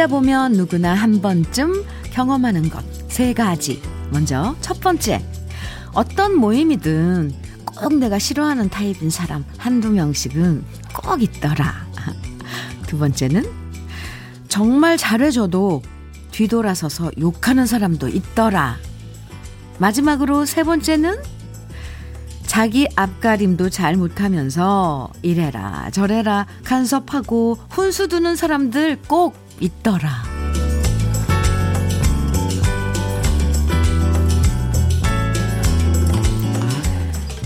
살다 보면 누구나 한 번쯤 경험하는 것 세 가지. 먼저 첫 번째. 어떤 모임이든 꼭 내가 싫어하는 타입인 사람 한두 명씩은 꼭 있더라. 두 번째는 정말 잘해줘도 뒤돌아서서 욕하는 사람도 있더라. 마지막으로 세 번째는 자기 앞가림도 잘 못하면서 이래라 저래라 간섭하고 훈수 두는 사람들 꼭 있더라.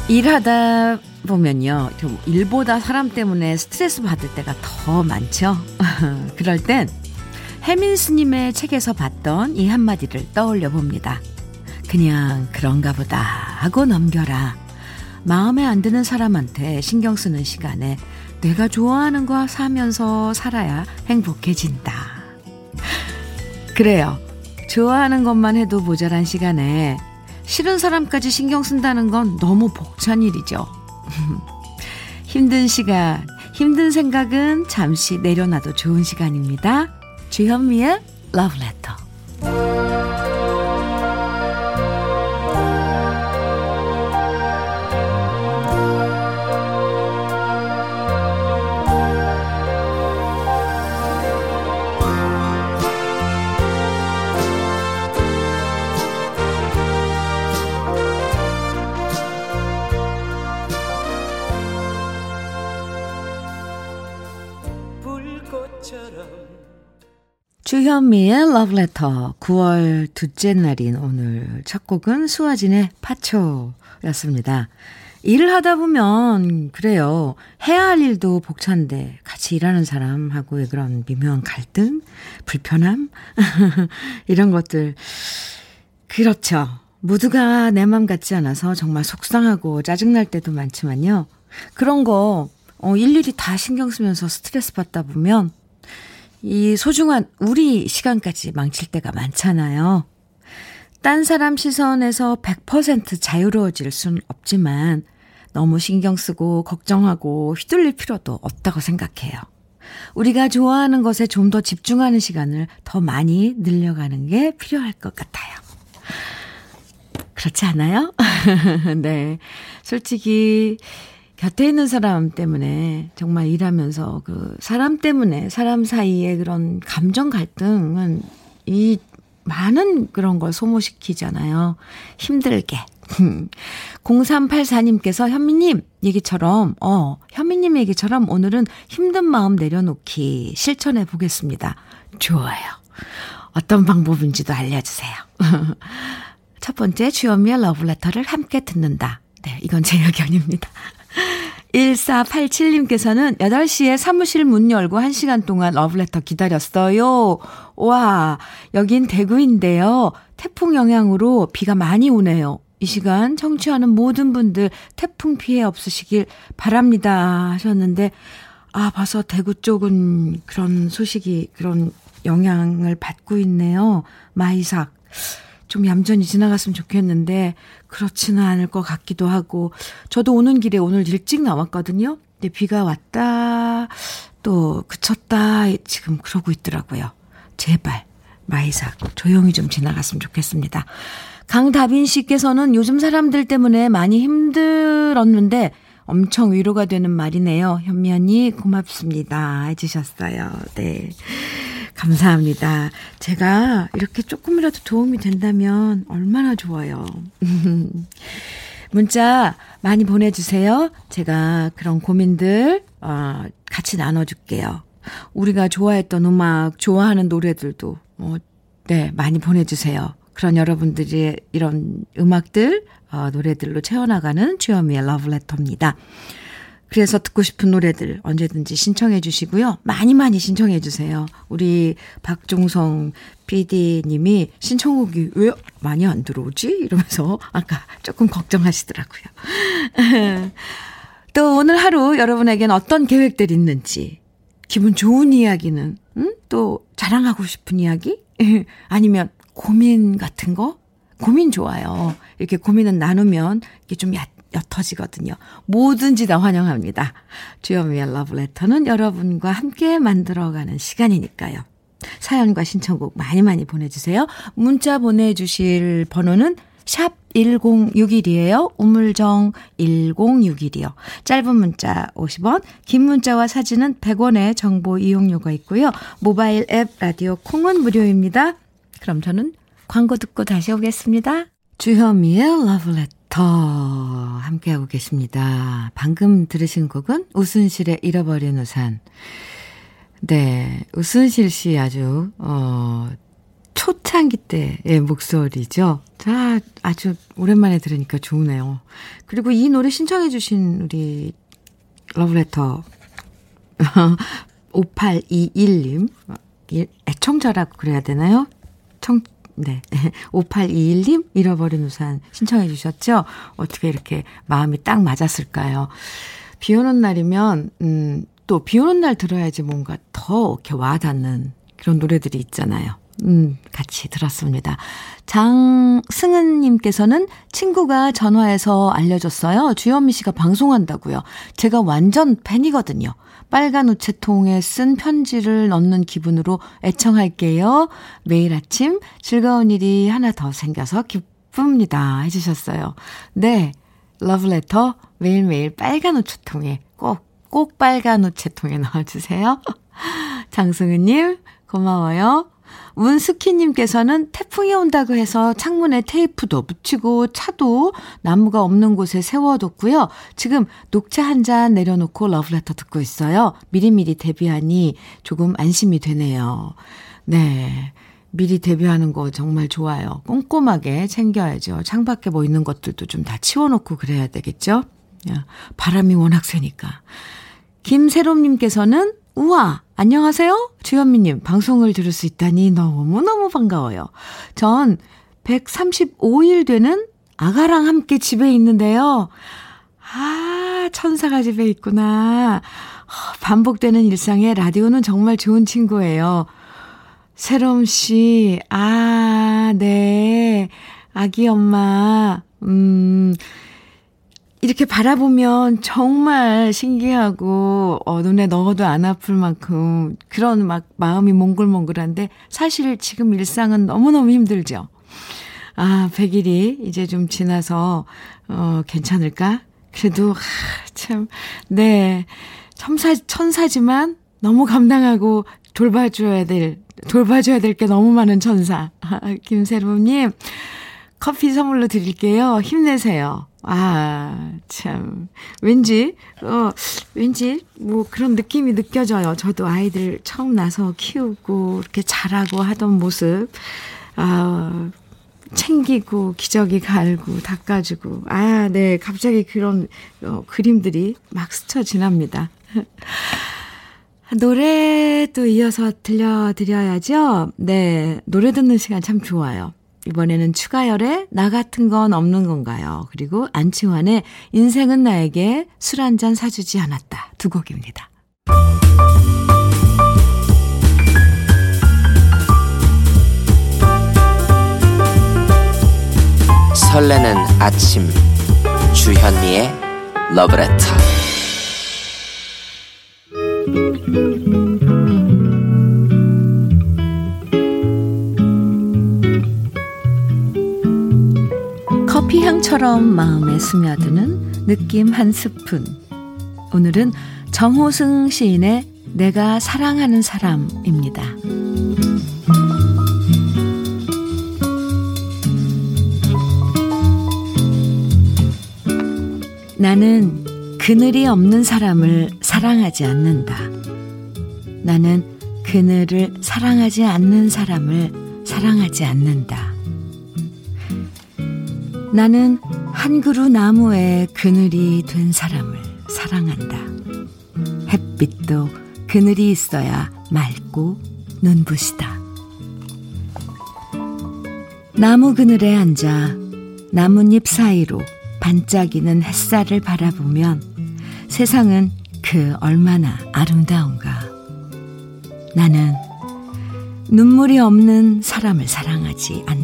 일하다 보면요. 좀 일보다 사람 때문에 스트레스 받을 때가 더 많죠. 그럴 땐 해민 스님의 책에서 봤던 이 한마디를 떠올려 봅니다. 그냥 그런가 보다 하고 넘겨라. 마음에 안 드는 사람한테 신경 쓰는 시간에 내가 좋아하는 거 사면서 살아야 행복해진다. 그래요. 좋아하는 것만 해도 모자란 시간에 싫은 사람까지 신경 쓴다는 건 너무 벅찬 일이죠. 힘든 시간, 힘든 생각은 잠시 내려놔도 좋은 시간입니다. 주현미의 Letter. 주현미의 러브레터 9월 둘째 날인 오늘 첫 곡은 수아진의 파초였습니다. 일을 하다 보면 그래요. 해야 할 일도 벅찬데 같이 일하는 사람하고의 그런 미묘한 갈등, 불편함 이런 것들 그렇죠. 모두가 내 맘 같지 않아서 정말 속상하고 짜증날 때도 많지만요. 그런 거 어, 일일이 다 신경 쓰면서 스트레스 받다 보면 이 소중한 우리 시간까지 망칠 때가 많잖아요. 딴 사람 시선에서 100% 자유로워질 순 없지만 너무 신경 쓰고 걱정하고 휘둘릴 필요도 없다고 생각해요. 우리가 좋아하는 것에 좀 더 집중하는 시간을 더 많이 늘려가는 게 필요할 것 같아요. 그렇지 않아요? 네. 솔직히 곁에 있는 사람 때문에 정말 일하면서 그 사람 때문에 사람 사이에 그런 감정 갈등은 이 많은 그런 걸 소모시키잖아요. 힘들게. 0384님께서 현미님 얘기처럼, 어, 현미님 얘기처럼 오늘은 힘든 마음 내려놓기 실천해 보겠습니다. 좋아요. 어떤 방법인지도 알려주세요. 첫 번째, 주현미의 러브레터를 함께 듣는다. 네, 이건 제 의견입니다. 1487님께서는 8시에 사무실 문 열고 1시간 동안 러브레터 기다렸어요. 와, 여긴 대구인데요. 태풍 영향으로 비가 많이 오네요. 이 시간 청취하는 모든 분들 태풍 피해 없으시길 바랍니다 하셨는데, 아, 봐서 대구 쪽은 그런 소식이, 그런 영향을 받고 있네요. 마이삭. 좀 얌전히 지나갔으면 좋겠는데 그렇지는 않을 것 같기도 하고 저도 오는 길에 오늘 일찍 나왔거든요. 근데 비가 왔다 또 그쳤다 지금 그러고 있더라고요. 제발 마이삭 조용히 좀 지나갔으면 좋겠습니다. 강다빈 씨께서는 요즘 사람들 때문에 많이 힘들었는데 엄청 위로가 되는 말이네요. 현미 언니 고맙습니다 해주셨어요. 네. 감사합니다. 제가 이렇게 조금이라도 도움이 된다면 얼마나 좋아요. 문자 많이 보내주세요. 제가 그런 고민들, 어, 같이 나눠줄게요. 우리가 좋아했던 음악, 좋아하는 노래들도, 어, 네, 많이 보내주세요. 그런 여러분들이 이런 음악들, 어, 노래들로 채워나가는 주현미의 러브레터입니다. 그래서 듣고 싶은 노래들 언제든지 신청해 주시고요. 많이 많이 신청해 주세요. 우리 박종성 PD님이 신청곡이 왜 많이 안 들어오지? 이러면서 아까 조금 걱정하시더라고요. 또 오늘 하루 여러분에겐 어떤 계획들이 있는지, 기분 좋은 이야기는, 음? 또 자랑하고 싶은 이야기? 아니면 고민 같은 거? 고민 좋아요. 이렇게 고민은 나누면 이게 좀 얕, 옅어지거든요. 뭐든지 다 환영합니다. 주여미의 러브레터는 여러분과 함께 만들어가는 시간이니까요. 사연과 신청곡 많이 많이 보내주세요. 문자 보내주실 번호는 샵 1061이에요. 우물정 1061이요. 짧은 문자 50원, 긴 문자와 사진은 100원의 정보 이용료가 있고요. 모바일 앱 라디오 콩은 무료입니다. 그럼 저는 광고 듣고 다시 오겠습니다. 주현미의 러브레터 함께하고 계십니다. 방금 들으신 곡은 우순실의 잃어버린 우산. 네, 우순실 씨 아주 어 초창기 때의 목소리죠. 자, 아주 오랜만에 들으니까 좋으네요. 그리고 이 노래 신청해 주신 우리 러브레터 5821님 애청자라고 그래야 되나요? 청 네. 5821님 잃어버린 우산 신청해 주셨죠? 어떻게 이렇게 마음이 딱 맞았을까요? 비 오는 날이면 음, 또 비 오는 날 들어야지 뭔가 더 이렇게 와 닿는 그런 노래들이 있잖아요. 음, 같이 들었습니다. 장승은님께서는 친구가 전화해서 알려줬어요. 주현미 씨가 방송한다고요. 제가 완전 팬이거든요. 빨간 우체통에 쓴 편지를 넣는 기분으로 애청할게요. 매일 아침 즐거운 일이 하나 더 생겨서 기쁩니다. 해주셨어요. 네. 러브레터 매일매일 빨간 우체통에 꼭, 꼭 빨간 우체통에 넣어주세요. 장승은님, 고마워요. 문스키님께서는 태풍이 온다고 해서 창문에 테이프도 붙이고 차도 나무가 없는 곳에 세워뒀고요. 지금 녹차 한 잔 내려놓고 러브레터 듣고 있어요. 미리미리 데뷔하니 조금 안심이 되네요. 네. 미리 데뷔하는 거 정말 좋아요. 꼼꼼하게 챙겨야죠. 창밖에 뭐 있는 것들도 좀 다 치워놓고 그래야 되겠죠? 바람이 워낙 세니까. 김세롬님께서는 우와, 안녕하세요? 주현미님, 방송을 들을 수 있다니 너무너무 반가워요. 전 135일 되는 아가랑 함께 집에 있는데요. 아, 천사가 집에 있구나. 반복되는 일상에 라디오는 정말 좋은 친구예요. 새롬 씨, 아, 네. 아기 엄마, 음, 이렇게 바라보면 정말 신기하고, 어, 눈에 넣어도 안 아플 만큼 그런 막 마음이 몽글몽글한데 사실 지금 일상은 너무너무 힘들죠. 아, 100일이 이제 좀 지나서, 어, 괜찮을까? 그래도, 하, 참, 네. 천사, 천사지만 너무 감당하고 돌봐줘야 될, 돌봐줘야 될 게 너무 많은 천사. 김세롬님, 커피 선물로 드릴게요. 힘내세요. 아, 참. 왠지, 어, 왠지, 뭐 그런 느낌이 느껴져요. 저도 아이들 처음 나서 키우고, 이렇게 자라고 하던 모습. 아, 챙기고, 기저귀 갈고, 닦아주고. 아, 네. 갑자기 그런, 어, 그림들이 막 스쳐 지납니다. 노래 또 이어서 들려드려야죠. 네. 노래 듣는 시간 참 좋아요. 이번에는 추가열의 나 같은 건 없는 건가요? 그리고 안치환의 인생은 나에게 술 한 잔 사주지 않았다. 두 곡입니다. 설레는 아침 주현미의 러브레터 향처럼 마음에 스며드는 느낌 한 스푼. 오늘은 정호승 시인의 내가 사랑하는 사람입니다. 나는 그늘이 없는 사람을 사랑하지 않는다. 나는 그늘을 사랑하지 않는 사람을 사랑하지 않는다. 나는 한 그루 나무에 그늘이 된 사람을 사랑한다. 햇빛도 그늘이 있어야 맑고 눈부시다. 나무 그늘에 앉아 나뭇잎 사이로 반짝이는 햇살을 바라보면 세상은 그 얼마나 아름다운가. 나는 눈물이 없는 사람을 사랑하지 않는다.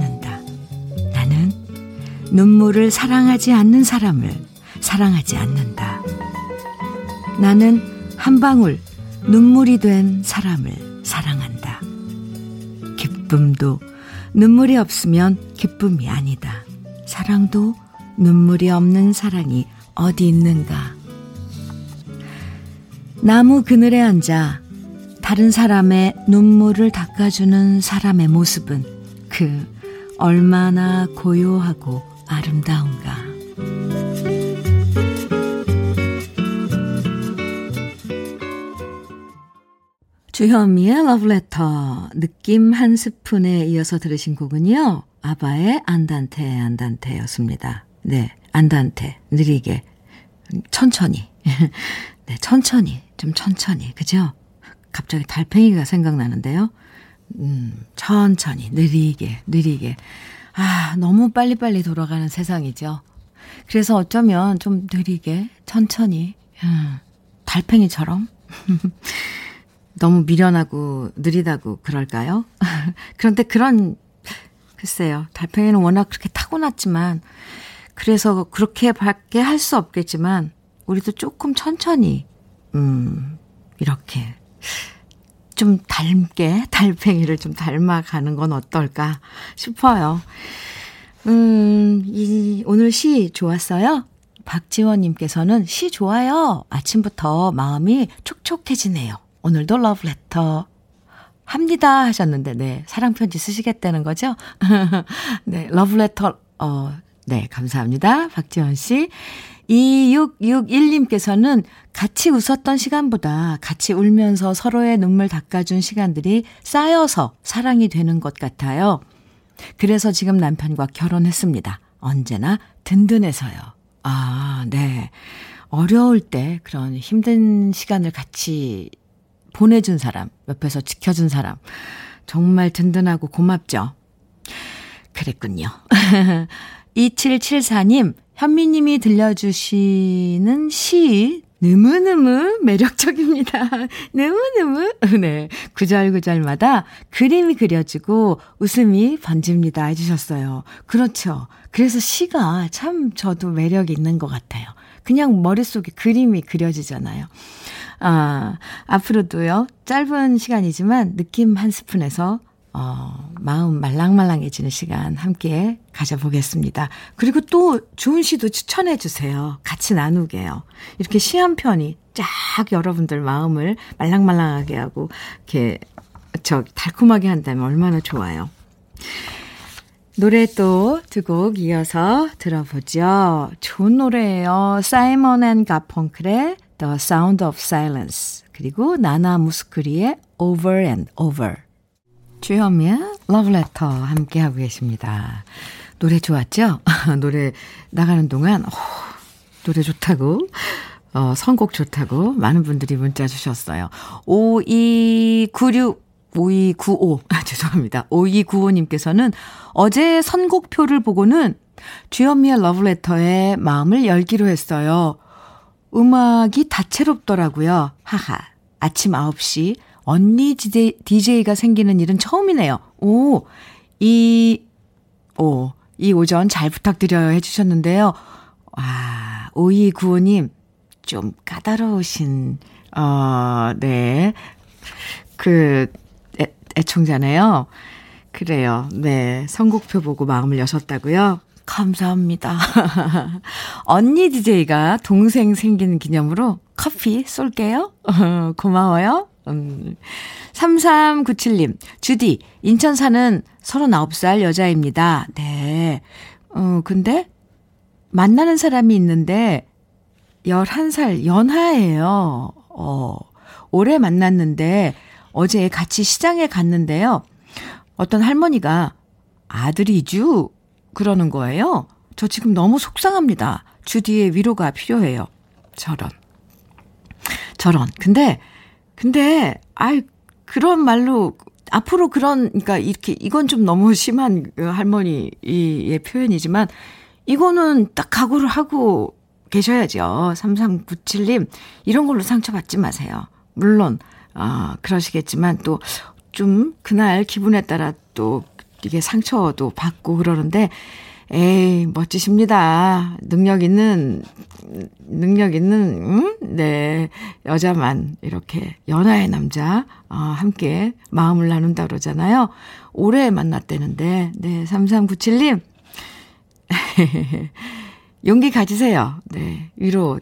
눈물을 사랑하지 않는 사람을 사랑하지 않는다. 나는 한 방울 눈물이 된 사람을 사랑한다. 기쁨도 눈물이 없으면 기쁨이 아니다. 사랑도 눈물이 없는 사랑이 어디 있는가. 나무 그늘에 앉아 다른 사람의 눈물을 닦아주는 사람의 모습은 그 얼마나 고요하고 아름다운가. 주현미의 러브레터 느낌 한 스푼에 이어서 들으신 곡은요. 아바의 안단테 안단테였습니다. 네, 안단테 느리게 천천히 네, 천천히 좀 천천히 그죠? 갑자기 달팽이가 생각나는데요. 음, 천천히 느리게 느리게 아 너무 빨리빨리 돌아가는 세상이죠. 그래서 어쩌면 좀 느리게 천천히 음, 달팽이처럼 너무 미련하고 느리다고 그럴까요? 그런데 그런, 글쎄요. 달팽이는 워낙 그렇게 타고났지만, 그래서 그렇게 밖에 할 수 없겠지만, 우리도 조금 천천히, 음, 이렇게, 좀 닮게, 달팽이를 좀 닮아가는 건 어떨까 싶어요. 음, 이, 오늘 시 좋았어요? 박지원님께서는 시 좋아요. 아침부터 마음이 촉촉해지네요. 오늘도 러브레터 합니다 하셨는데, 네. 사랑편지 쓰시겠다는 거죠? 네. 러브레터, 어, 네. 감사합니다. 박지원 씨. 2661님께서는 같이 웃었던 시간보다 같이 울면서 서로의 눈물 닦아준 시간들이 쌓여서 사랑이 되는 것 같아요. 그래서 지금 남편과 결혼했습니다. 언제나 든든해서요. 아, 네. 어려울 때 그런 힘든 시간을 같이 보내준 사람, 옆에서 지켜준 사람. 정말 든든하고 고맙죠. 그랬군요. 2774님, 현미님이 들려주시는 시, 느무느무 매력적입니다. 느무느무. 네. 구절구절마다 그림이 그려지고 웃음이 번집니다. 해주셨어요. 그렇죠. 그래서 시가 참 저도 매력이 있는 것 같아요. 그냥 머릿속에 그림이 그려지잖아요. 아, 앞으로도요, 짧은 시간이지만 느낌 한 스푼에서 어, 마음 말랑말랑해지는 시간 함께 가져보겠습니다. 그리고 또 좋은 시도 추천해 주세요. 같이 나누게요. 이렇게 시 한 편이 쫙 여러분들 마음을 말랑말랑하게 하고, 이렇게, 저, 달콤하게 한다면 얼마나 좋아요. 노래 또 두 곡 이어서 들어보죠. 좋은 노래예요. 사이먼 앤 가펑클의 The Sound of Silence 그리고 나나 무스크리의 Over and Over 주현미의 Letter 함께하고 계십니다. 노래 좋았죠? 노래 나가는 동안 오, 노래 좋다고 어, 선곡 좋다고 많은 분들이 문자 주셨어요. 5296 5295, 아, 죄송합니다. 5295님께서는 어제 선곡표를 보고는 주현미의 러브레터에 마음을 열기로 했어요. 음악이 다채롭더라고요. 하하. 아침 9시 언니 DJ, DJ가 생기는 일은 처음이네요. 오, 이, 오, 이 오전 잘 부탁드려요 해주셨는데요. 와, 5295님, 좀 까다로우신, 어, 네. 그, 애, 애청자네요. 그래요. 네. 선곡표 보고 마음을 여셨다고요? 감사합니다. 언니 DJ가 동생 생기는 기념으로 커피 쏠게요. 고마워요. 음. 3397님, 주디, 인천 사는 39살 여자입니다. 네. 어, 근데 만나는 사람이 있는데 11살 연하예요. 어, 올해 만났는데 어제 같이 시장에 갔는데요. 어떤 할머니가 아들이주 그러는 거예요. 저 지금 너무 속상합니다. 주디의 위로가 필요해요. 저런. 저런. 근데, 근데, 아이, 그런 말로, 앞으로 그런, 그러니까 이렇게, 이건 좀 너무 심한 그 할머니의 표현이지만, 이거는 딱 각오를 하고 계셔야죠. 3397님, 이런 걸로 상처받지 마세요. 물론, 아, 그러시겠지만 또, 좀, 그날 기분에 따라 또 이게 상처도 받고 그러는데, 에이, 멋지십니다. 능력 있는, 능력 있는, 음? 네, 여자만 이렇게 연하의 남자, 어, 함께 마음을 나눈다 그러잖아요. 올해 만났다는데, 네, 3397님. 용기 가지세요. 네, 위로,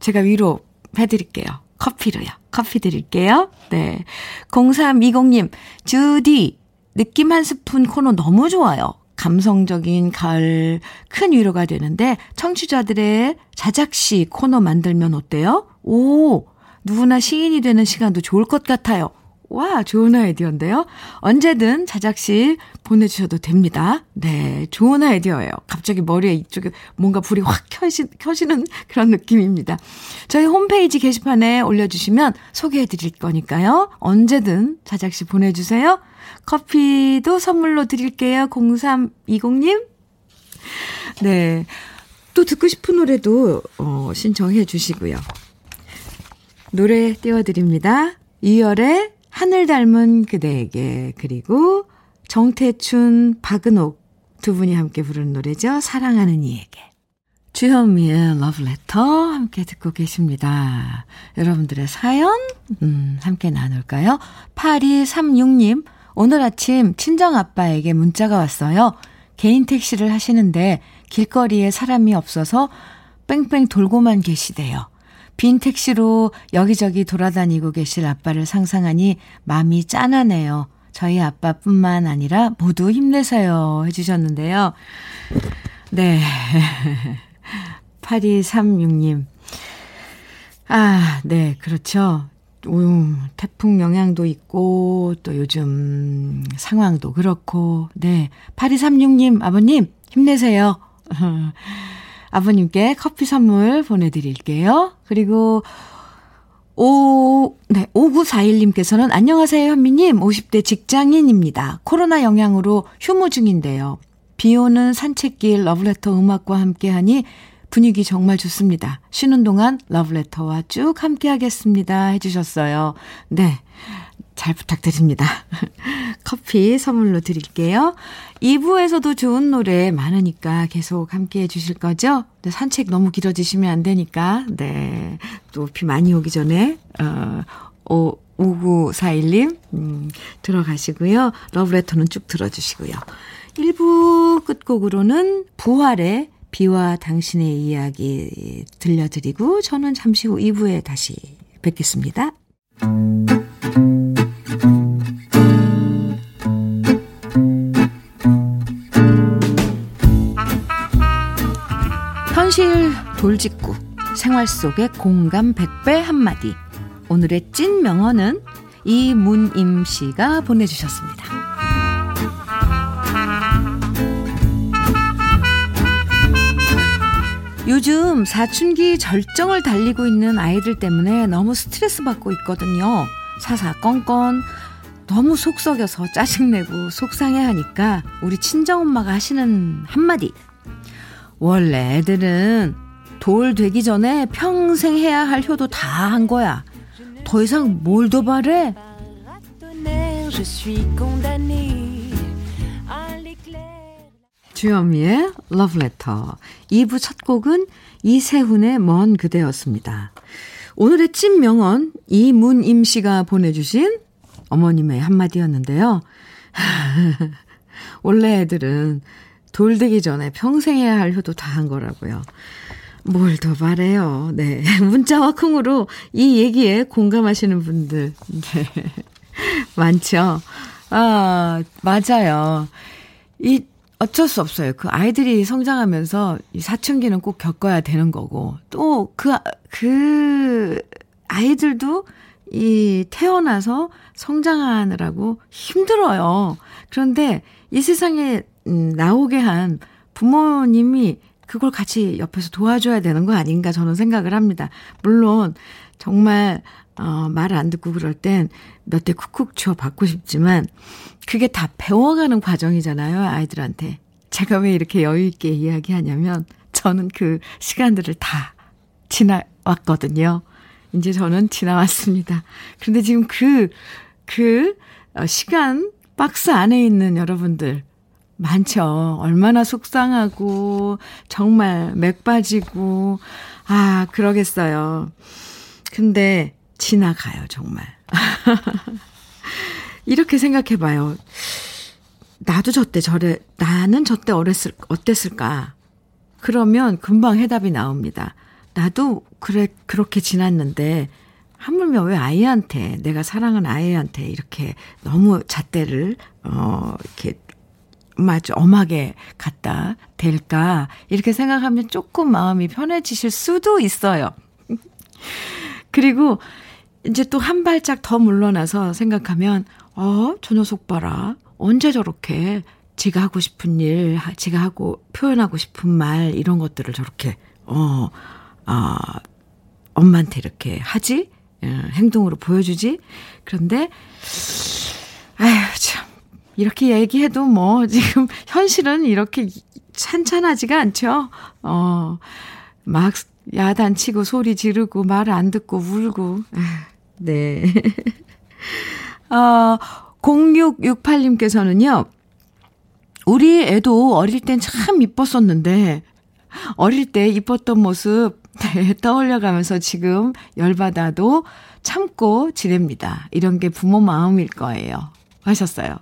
제가 위로 해드릴게요. 커피로요. 커피 드릴게요. 네. 0320님, 주디, 느낌 한 스푼 코너 너무 좋아요. 감성적인 가을 큰 위로가 되는데 청취자들의 자작시 코너 만들면 어때요? 오, 누구나 시인이 되는 시간도 좋을 것 같아요. 와, 좋은 아이디어인데요. 언제든 자작시 보내주셔도 됩니다. 네, 좋은 아이디어예요. 갑자기 머리에 이쪽에 뭔가 불이 확 켜시, 켜지는 그런 느낌입니다. 저희 홈페이지 게시판에 올려주시면 소개해 드릴 거니까요. 언제든 자작시 보내주세요. 커피도 선물로 드릴게요. 0320님. 네. 또 듣고 싶은 노래도, 어, 신청해 주시고요. 노래 띄워드립니다. 이열의 하늘 닮은 그대에게, 그리고 정태춘, 박은옥 두 분이 함께 부르는 노래죠. 사랑하는 이에게. 주현미의 러브레터 함께 듣고 계십니다. 여러분들의 사연, 음, 함께 나눌까요? 8236님, 오늘 아침 친정 아빠에게 문자가 왔어요. 개인 택시를 하시는데 길거리에 사람이 없어서 뺑뺑 돌고만 계시대요. 빈 택시로 여기저기 돌아다니고 계실 아빠를 상상하니 마음이 짠하네요. 저희 아빠뿐만 아니라 모두 힘내세요. 해주셨는데요. 네. 8236님. 아, 네, 그렇죠. 오, 태풍 영향도 있고, 또 요즘 상황도 그렇고, 네. 8236님, 아버님, 힘내세요. 아버님께 커피 선물 보내드릴게요. 그리고, 오, 네, 5941님께서는 안녕하세요, 현미님. 50대 직장인입니다. 코로나 영향으로 휴무 중인데요. 비 오는 산책길 러브레터 음악과 함께 하니 분위기 정말 좋습니다. 쉬는 동안 러브레터와 쭉 함께 하겠습니다. 해주셨어요. 네. 잘 부탁드립니다. 커피 선물로 드릴게요. 2부에서도 좋은 노래 많으니까 계속 함께 해주실 거죠? 네, 산책 너무 길어지시면 안 되니까. 네. 또 비 많이 오기 전에, 어, 오, 5941님, 음, 들어가시고요. 러브레터는 쭉 들어주시고요. 1부 끝곡으로는 부활의 비와 당신의 이야기 들려드리고 저는 잠시 후 2부에 다시 뵙겠습니다. 현실 돌직구 생활 속의 공감 100배 한마디 오늘의 찐 명언은 이문임 씨가 보내주셨습니다. 요즘 사춘기 절정을 달리고 있는 아이들 때문에 너무 스트레스 받고 있거든요. 사사건건 너무 속 썩여서 짜증내고 속상해 하니까 우리 친정엄마가 하시는 한마디. 원래 애들은 돌 되기 전에 평생 해야 할 효도 다 한 거야. 더 이상 뭘 더 바래? 주현미의 러브레터 2부 첫 곡은 이세훈의 먼 그대였습니다. 오늘의 찐 명언 이문임 씨가 보내주신 어머님의 한마디였는데요. 원래 애들은 돌되기 전에 평생 해야 할 효도 다 한 거라고요. 뭘 더 바래요. 네. 문자와 콩으로 이 얘기에 공감하시는 분들, 네. 많죠? 아, 맞아요. 이 어쩔 수 없어요. 그 아이들이 성장하면서 이 사춘기는 꼭 겪어야 되는 거고, 또 그, 그 아이들도 이 태어나서 성장하느라고 힘들어요. 그런데 이 세상에 음, 나오게 한 부모님이 그걸 같이 옆에서 도와줘야 되는 거 아닌가 저는 생각을 합니다. 물론 정말 어, 말 안 듣고 그럴 땐 몇 대 쿡쿡 치워 받고 싶지만 그게 다 배워가는 과정이잖아요, 아이들한테. 제가 왜 이렇게 여유있게 이야기하냐면 저는 그 시간들을 다 지나왔거든요. 이제 저는 지나왔습니다. 그런데 지금 그, 그 어, 시간 박스 안에 있는 여러분들, 많죠. 얼마나 속상하고, 정말 맥 빠지고, 아, 그러겠어요. 근데 지나가요, 정말. 이렇게 생각해 봐요. 나도 저때 저래, 나는 저때 어렸을, 어땠을까? 그러면 금방 해답이 나옵니다. 나도 그래, 그렇게 지났는데, 하물며 왜 아이한테, 내가 사랑하는 아이한테 이렇게 너무 잣대를, 어, 이렇게, 마주 엄하게 갖다 댈까? 이렇게 생각하면 조금 마음이 편해지실 수도 있어요. 그리고 이제 또 한 발짝 더 물러나서 생각하면, 어, 저 녀석 봐라. 언제 저렇게 지가 하고 싶은 일, 지가 하고 표현하고 싶은 말, 이런 것들을 저렇게, 어, 아, 어, 엄마한테 이렇게 하지? 어, 행동으로 보여주지? 그런데, 아휴, 참. 이렇게 얘기해도 뭐, 지금, 현실은 이렇게 찬찬하지가 않죠? 어, 막, 야단치고 소리 지르고 말안 듣고 울고. 네. 어, 0668님께서는요, 우리 애도 어릴 땐 참 이뻤었는데, 어릴 때 이뻤던 모습 네, 떠올려가면서 지금 열받아도 참고 지냅니다. 이런 게 부모 마음일 거예요. 하셨어요.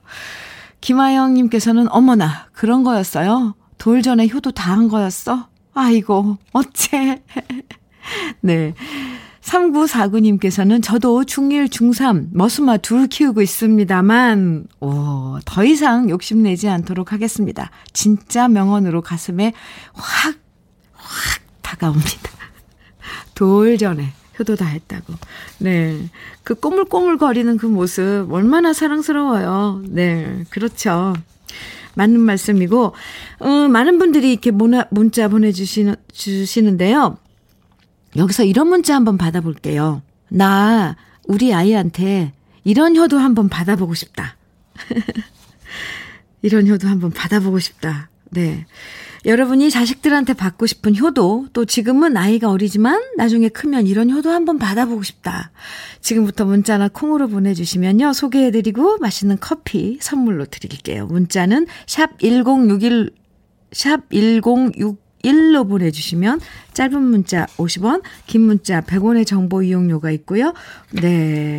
김아영님께서는 어머나, 그런 거였어요? 돌 전에 효도 다 한 거였어? 아이고, 어째. 네. 3949님께서는 저도 중1, 중3, 머스마 둘 키우고 있습니다만, 오, 더 이상 욕심내지 않도록 하겠습니다. 진짜 명언으로 가슴에 확, 확 다가옵니다. 돌 전에 효도 다 했다고. 네. 그 꼬물꼬물 거리는 그 모습, 얼마나 사랑스러워요. 네. 그렇죠. 맞는 말씀이고, 어, 많은 분들이 이렇게 문자 보내주시는, 주시는데요. 여기서 이런 문자 한번 받아볼게요. 나 우리 아이한테 이런 효도 한번 받아보고 싶다. 이런 효도 한번 받아보고 싶다. 네. 여러분이 자식들한테 받고 싶은 효도, 또 지금은 아이가 어리지만 나중에 크면 이런 효도 한번 받아보고 싶다. 지금부터 문자나 콩으로 보내주시면요. 소개해드리고 맛있는 커피 선물로 드릴게요. 문자는 샵 1061, 샵 1061, 1로 보내주시면 짧은 문자 50원, 긴 문자 100원의 정보 이용료가 있고요. 네.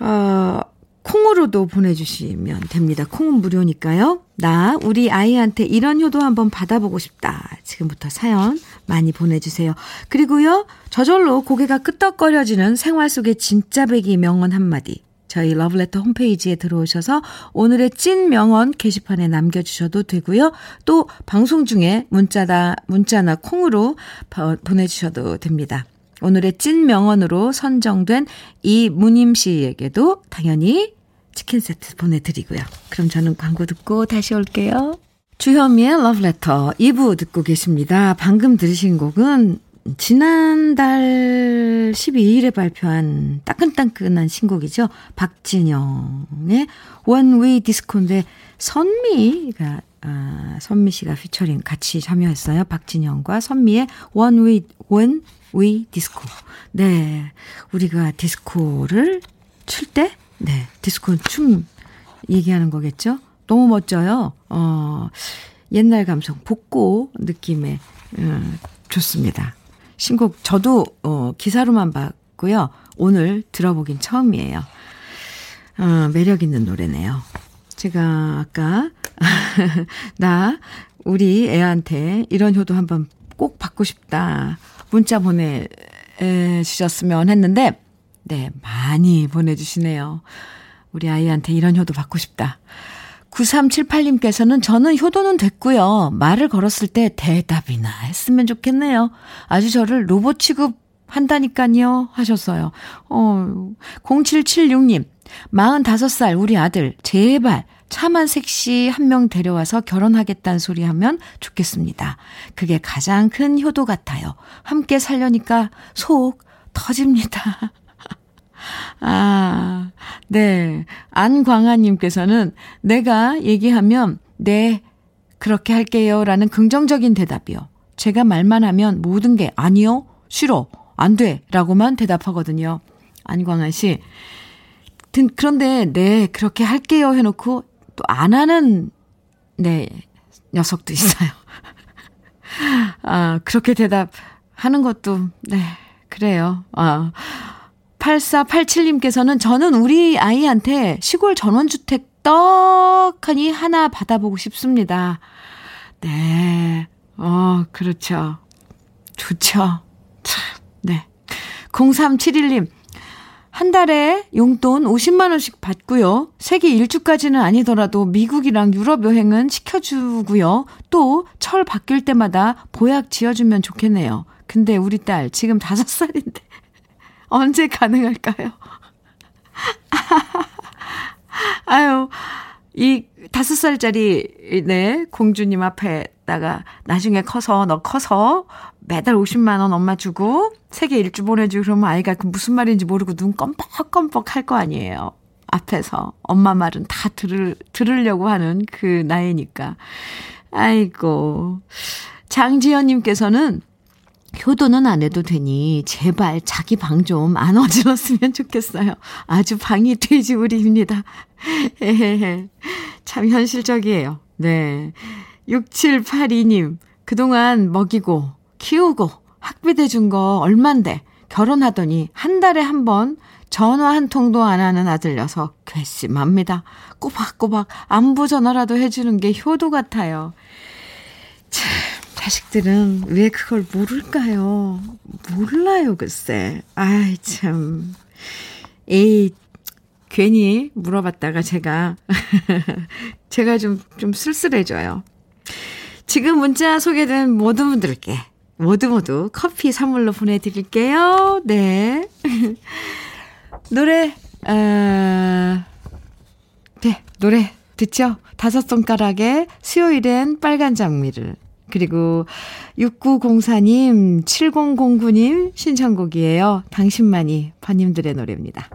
어, 콩으로도 보내주시면 됩니다. 콩은 무료니까요. 나, 우리 아이한테 이런 효도 한번 받아보고 싶다. 지금부터 사연 많이 보내주세요. 그리고요, 저절로 고개가 끄덕거려지는 생활 속의 진짜 배기 명언 한마디. 저희 러브레터 홈페이지에 들어오셔서 오늘의 찐 명언 게시판에 남겨주셔도 되고요. 또 방송 중에 문자다, 문자나 콩으로 보내주셔도 됩니다. 오늘의 찐 명언으로 선정된 이문임 씨에게도 당연히 치킨 세트 보내드리고요. 그럼 저는 광고 듣고 다시 올게요. 주현미의 러브레터 2부 듣고 계십니다. 방금 들으신 곡은 지난달 12일에 발표한 따끈따끈한 신곡이죠. 박진영의 One Way Disco인데 선미가 아, 선미 씨가 피처링 같이 참여했어요. 박진영과 선미의 One Way One Way Disco. 네, 우리가 디스코를 출 때, 네, 디스코 춤 얘기하는 거겠죠. 너무 멋져요. 어, 옛날 감성, 복고 느낌의 음, 좋습니다. 신곡 저도 어, 기사로만 봤고요. 오늘 들어보긴 처음이에요. 어, 매력 있는 노래네요. 제가 아까 나 우리 애한테 이런 효도 한번 꼭 받고 싶다. 문자 보내 주셨으면 했는데 네, 많이 보내 주시네요. 우리 아이한테 이런 효도 받고 싶다. 9378님께서는 저는 효도는 됐고요. 말을 걸었을 때 대답이나 했으면 좋겠네요. 아주 저를 로봇 취급 한다니까요. 하셨어요. 어, 0776님, 45살 우리 아들, 제발 차만 섹시 한명 데려와서 결혼하겠다는 소리 하면 좋겠습니다. 그게 가장 큰 효도 같아요. 함께 살려니까 속 터집니다. 아, 네. 안광아님께서는 내가 얘기하면, 네, 그렇게 할게요. 라는 긍정적인 대답이요. 제가 말만 하면 모든 게 아니요, 싫어, 안 돼. 라고만 대답하거든요. 안광아 씨. 그런데, 네, 그렇게 할게요. 해놓고 또 안 하는, 네, 녀석도 있어요. 아, 그렇게 대답하는 것도, 네, 그래요. 아, 8487님께서는 저는 우리 아이한테 시골 전원주택 떡하니 하나 받아보고 싶습니다. 네. 어, 그렇죠. 좋죠. 참, 네. 0371님, 한 달에 용돈 50만원씩 받고요. 세계 일주까지는 아니더라도 미국이랑 유럽 여행은 시켜주고요. 또 철 바뀔 때마다 보약 지어주면 좋겠네요. 근데 우리 딸 지금 5살인데 언제 가능할까요? 아유, 이 다섯 살짜리, 네, 공주님 앞에다가 나중에 커서, 너 커서 매달 50만 원 엄마 주고 세계 일주 보내주고 그러면 아이가 그 무슨 말인지 모르고 눈 껌뻑껌뻑 할 거 아니에요. 앞에서. 엄마 말은 다 들을, 들으려고 하는 그 나이니까. 아이고. 장지연님께서는 효도는 안 해도 되니 제발 자기 방 좀 안 어질렀으면 좋겠어요. 아주 방이 돼지우리입니다. 참 현실적이에요. 네. 6782님, 그동안 먹이고, 키우고, 학비 대 준 거 얼만데, 결혼하더니 한 달에 한 번 전화 한 통도 안 하는 아들 녀석, 괘씸합니다. 꼬박꼬박 안부 전화라도 해주는 게 효도 같아요. 참, 자식들은 왜 그걸 모를까요? 몰라요, 글쎄. 아이, 참. 에이, 괜히 물어봤다가 제가, 제가 좀, 좀 쓸쓸해져요. 지금 문자 소개된 모든 분들께 모두 모두 커피 선물로 보내드릴게요. 네. 노래, 어, 네, 노래 듣죠? 다섯 손가락에 수요일엔 빨간 장미를. 그리고 6904님, 7009님 신청곡이에요. 당신만이 번님들의 노래입니다.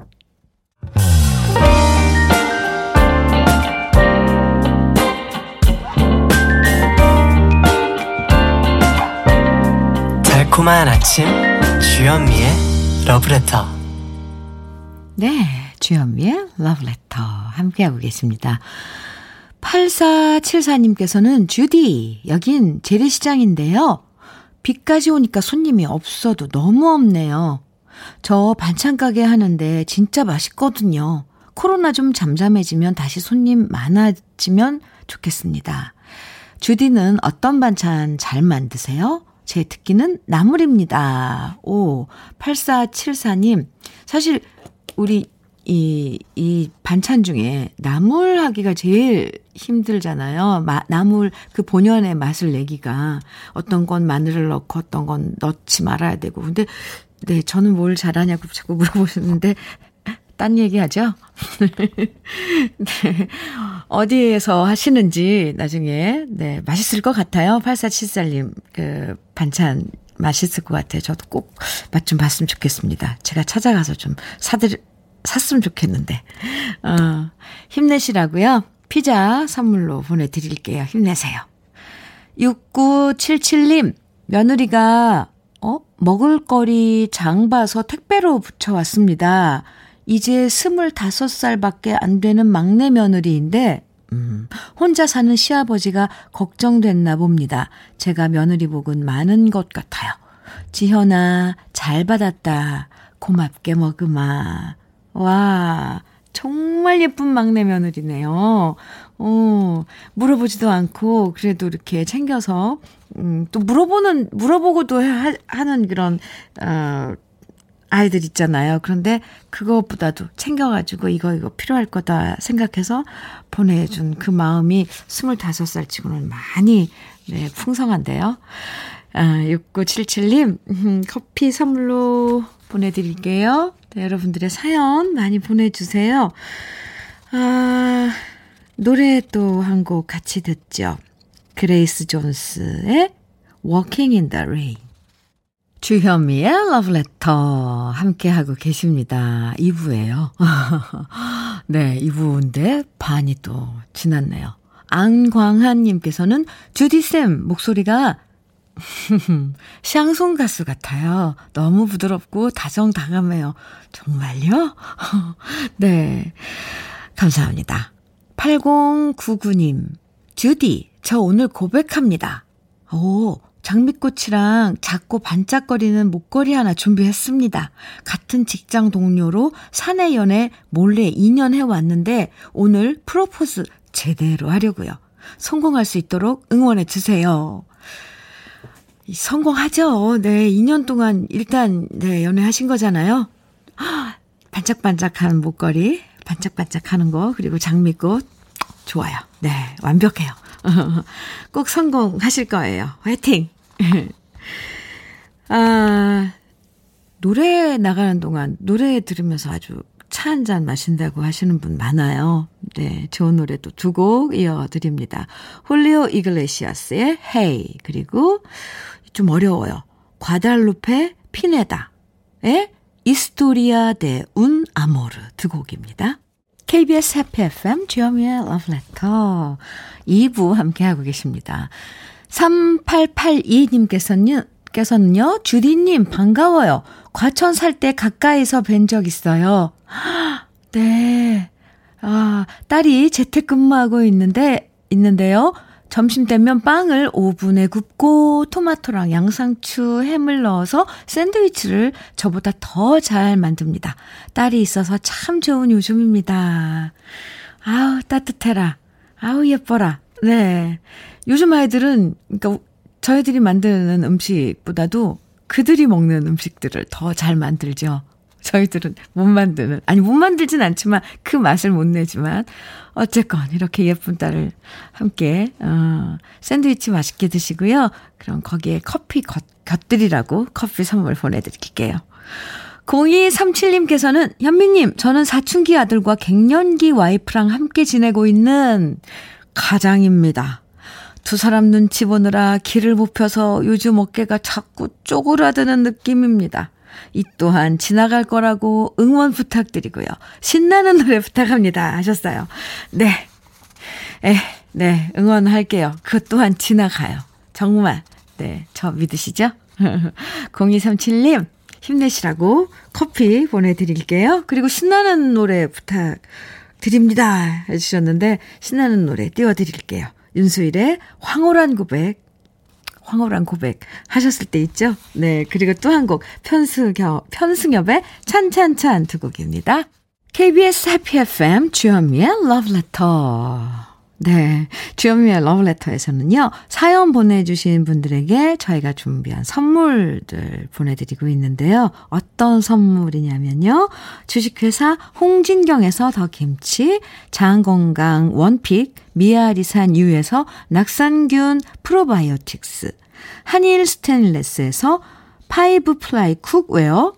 달콤한 아침 주현미의 러브레터 네, 주현미의 러브레터 함께하고 계십니다. 8474님께서는 주디, 여긴 재래시장인데요. 비까지 오니까 손님이 없어도 너무 없네요. 저 반찬 가게 하는데 진짜 맛있거든요. 코로나 좀 잠잠해지면 다시 손님 많아지면 좋겠습니다. 주디는 어떤 반찬 잘 만드세요? 제 특기는 나물입니다. 오, 8474님. 사실, 우리 이, 이 반찬 중에 나물 하기가 제일 힘들잖아요. 마, 나물 그 본연의 맛을 내기가 어떤 건 마늘을 넣고 어떤 건 넣지 말아야 되고. 근데 네, 저는 뭘 잘하냐고 자꾸 물어보시는데 딴 얘기 하죠? 네. 어디에서 하시는지 나중에, 네, 맛있을 것 같아요. 8474님, 그, 반찬 맛있을 것 같아요. 저도 꼭 맛 좀 봤으면 좋겠습니다. 제가 찾아가서 좀 사들, 샀으면 좋겠는데. 어, 힘내시라고요. 피자 선물로 보내드릴게요. 힘내세요. 6977님, 며느리가, 어? 먹을거리 장 봐서 택배로 붙여왔습니다. 이제 25살밖에 안 되는 막내 며느리인데, 음, 혼자 사는 시아버지가 걱정됐나 봅니다. 제가 며느리 복은 많은 것 같아요. 지현아, 잘 받았다. 고맙게 먹으마. 와, 정말 예쁜 막내 며느리네요. 어, 물어보지도 않고, 그래도 이렇게 챙겨서, 음, 또 물어보는, 물어보고도 하, 하는 그런, 어, 아이들 있잖아요. 그런데 그것보다도 챙겨가지고 이거, 이거 필요할 거다 생각해서 보내준 그 마음이 25살 치고는 많이, 네, 풍성한데요. 아, 6977님, 음, 커피 선물로 보내드릴게요. 네, 여러분들의 사연 많이 보내주세요. 아, 노래 또 한 곡 같이 듣죠. 그레이스 존스의 Walking in the Rain. 주현미의 러브레터 함께하고 계십니다. 2부예요. 네, 2부인데 반이 또 지났네요. 안광한님께서는 주디쌤 목소리가 샹송 가수 같아요. 너무 부드럽고 다정다감해요. 정말요? 네. 감사합니다. 8099님. 주디, 저 오늘 고백합니다. 오, 장미꽃이랑 작고 반짝거리는 목걸이 하나 준비했습니다. 같은 직장 동료로 사내 연애 몰래 2년 해왔는데 오늘 프로포즈 제대로 하려고요. 성공할 수 있도록 응원해 주세요. 성공하죠. 네, 2년 동안 일단 네, 연애하신 거잖아요. 반짝반짝하는 목걸이, 반짝반짝하는 거, 그리고 장미꽃 좋아요. 네, 완벽해요. 꼭 성공하실 거예요. 화이팅! 아, 노래 나가는 동안 노래 들으면서 아주 차 한 잔 마신다고 하시는 분 많아요. 네, 좋은 노래도 두 곡 이어드립니다. 홀리오 이글레시아스의 Hey, 그리고 좀 어려워요. 과달루페 피네다의 이스토리아 데운 아모르 두 곡입니다. KBS 해피 FM 주현미의 러브레터 2부 함께하고 계십니다. 3882님께서는요, 께서는요, 주디님 반가워요. 과천 살 때 가까이서 뵌 적 있어요. 네. 아, 딸이 재택근무하고 있는데, 있는데요. 점심 되면 빵을 오븐에 굽고 토마토랑 양상추, 햄을 넣어서 샌드위치를 저보다 더 잘 만듭니다. 딸이 있어서 참 좋은 요즘입니다. 아우, 따뜻해라. 아우, 예뻐라. 네. 요즘 아이들은, 그러니까 저희들이 만드는 음식보다도 그들이 먹는 음식들을 더 잘 만들죠. 저희들은 못 만드는, 아니, 못 만들진 않지만 그 맛을 못 내지만, 어쨌건 이렇게 예쁜 딸을 함께, 어, 샌드위치 맛있게 드시고요. 그럼 거기에 커피 겉, 곁들이라고 커피 선물 보내드릴게요. 0237님께서는 현미님, 저는 사춘기 아들과 갱년기 와이프랑 함께 지내고 있는 가장입니다. 두 사람 눈치 보느라 길을 못 펴서 요즘 어깨가 자꾸 쪼그라드는 느낌입니다. 이 또한 지나갈 거라고 응원 부탁드리고요. 신나는 노래 부탁합니다. 하셨어요. 네. 에, 네. 응원할게요. 그것 또한 지나가요. 정말. 네. 저 믿으시죠? 0237님, 힘내시라고 커피 보내드릴게요. 그리고 신나는 노래 부탁 드립니다. 해주셨는데, 신나는 노래 띄워드릴게요. 윤수일의 황홀한 고백 황홀한 고백 하셨을 때 있죠? 네. 그리고 또 한 곡, 편승엽, 편승엽의 찬찬찬 두 곡입니다. KBS 해피 FM 주현미의 Love Letter. 네. 주현미의 러브레터에서는요, 사연 보내주신 분들에게 저희가 준비한 선물들 보내드리고 있는데요. 어떤 선물이냐면요. 주식회사 홍진경에서 더 김치, 장건강 one pick, 미야리산 유에서 낙산균 프로바이오틱스, 한일 스테인레스에서 five ply cookware,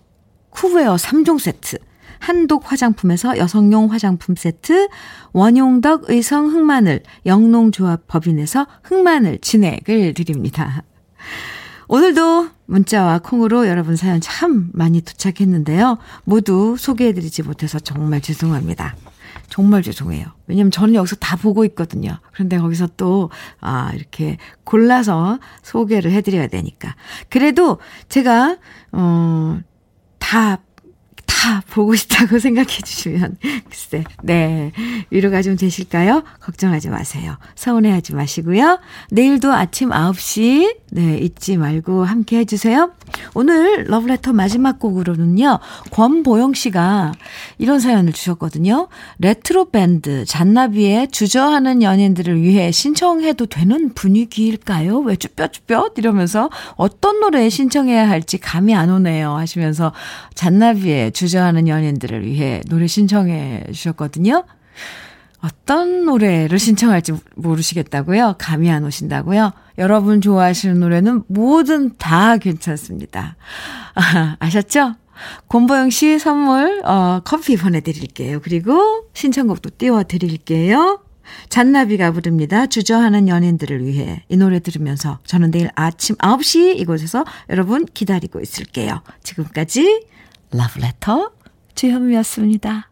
cookware 3종 세트, 한독 화장품에서 여성용 화장품 세트, 원용덕 의성 흑마늘, 영농조합 법인에서 흑마늘 진액을 드립니다. 오늘도 문자와 콩으로 여러분 사연 참 많이 도착했는데요. 모두 소개해드리지 못해서 정말 죄송합니다. 정말 죄송해요. 왜냐면 저는 여기서 다 보고 있거든요. 그런데 거기서 또, 아, 이렇게 골라서 소개를 해드려야 되니까. 그래도 제가, 어, 다 다 보고 싶다고 생각해 주시면, 글쎄, 네. 위로가 좀 되실까요? 걱정하지 마세요. 서운해하지 마시고요. 내일도 아침 9시, 네, 잊지 말고 함께 해주세요. 오늘 러브레터 마지막 곡으로는요, 권보영 씨가 이런 사연을 주셨거든요. 레트로 밴드 잔나비의 주저하는 연인들을 위해 신청해도 되는 분위기일까요? 왜 쭈뼛쭈뼛? 이러면서 어떤 노래 신청해야 할지 감이 안 오네요. 하시면서 잔나비의 주저 주저하는 연인들을 위해 노래 신청해 주셨거든요. 어떤 노래를 신청할지 모르시겠다고요? 감이 안 오신다고요? 여러분 좋아하시는 노래는 뭐든 다 괜찮습니다. 아, 아셨죠? 권보영 씨 선물, 어, 커피 보내드릴게요. 그리고 신청곡도 띄워드릴게요. 잔나비가 부릅니다. 주저하는 연인들을 위해 이 노래 들으면서 저는 내일 아침 9시 이곳에서 여러분 기다리고 있을게요. 지금까지 러브레터 주현미였습니다.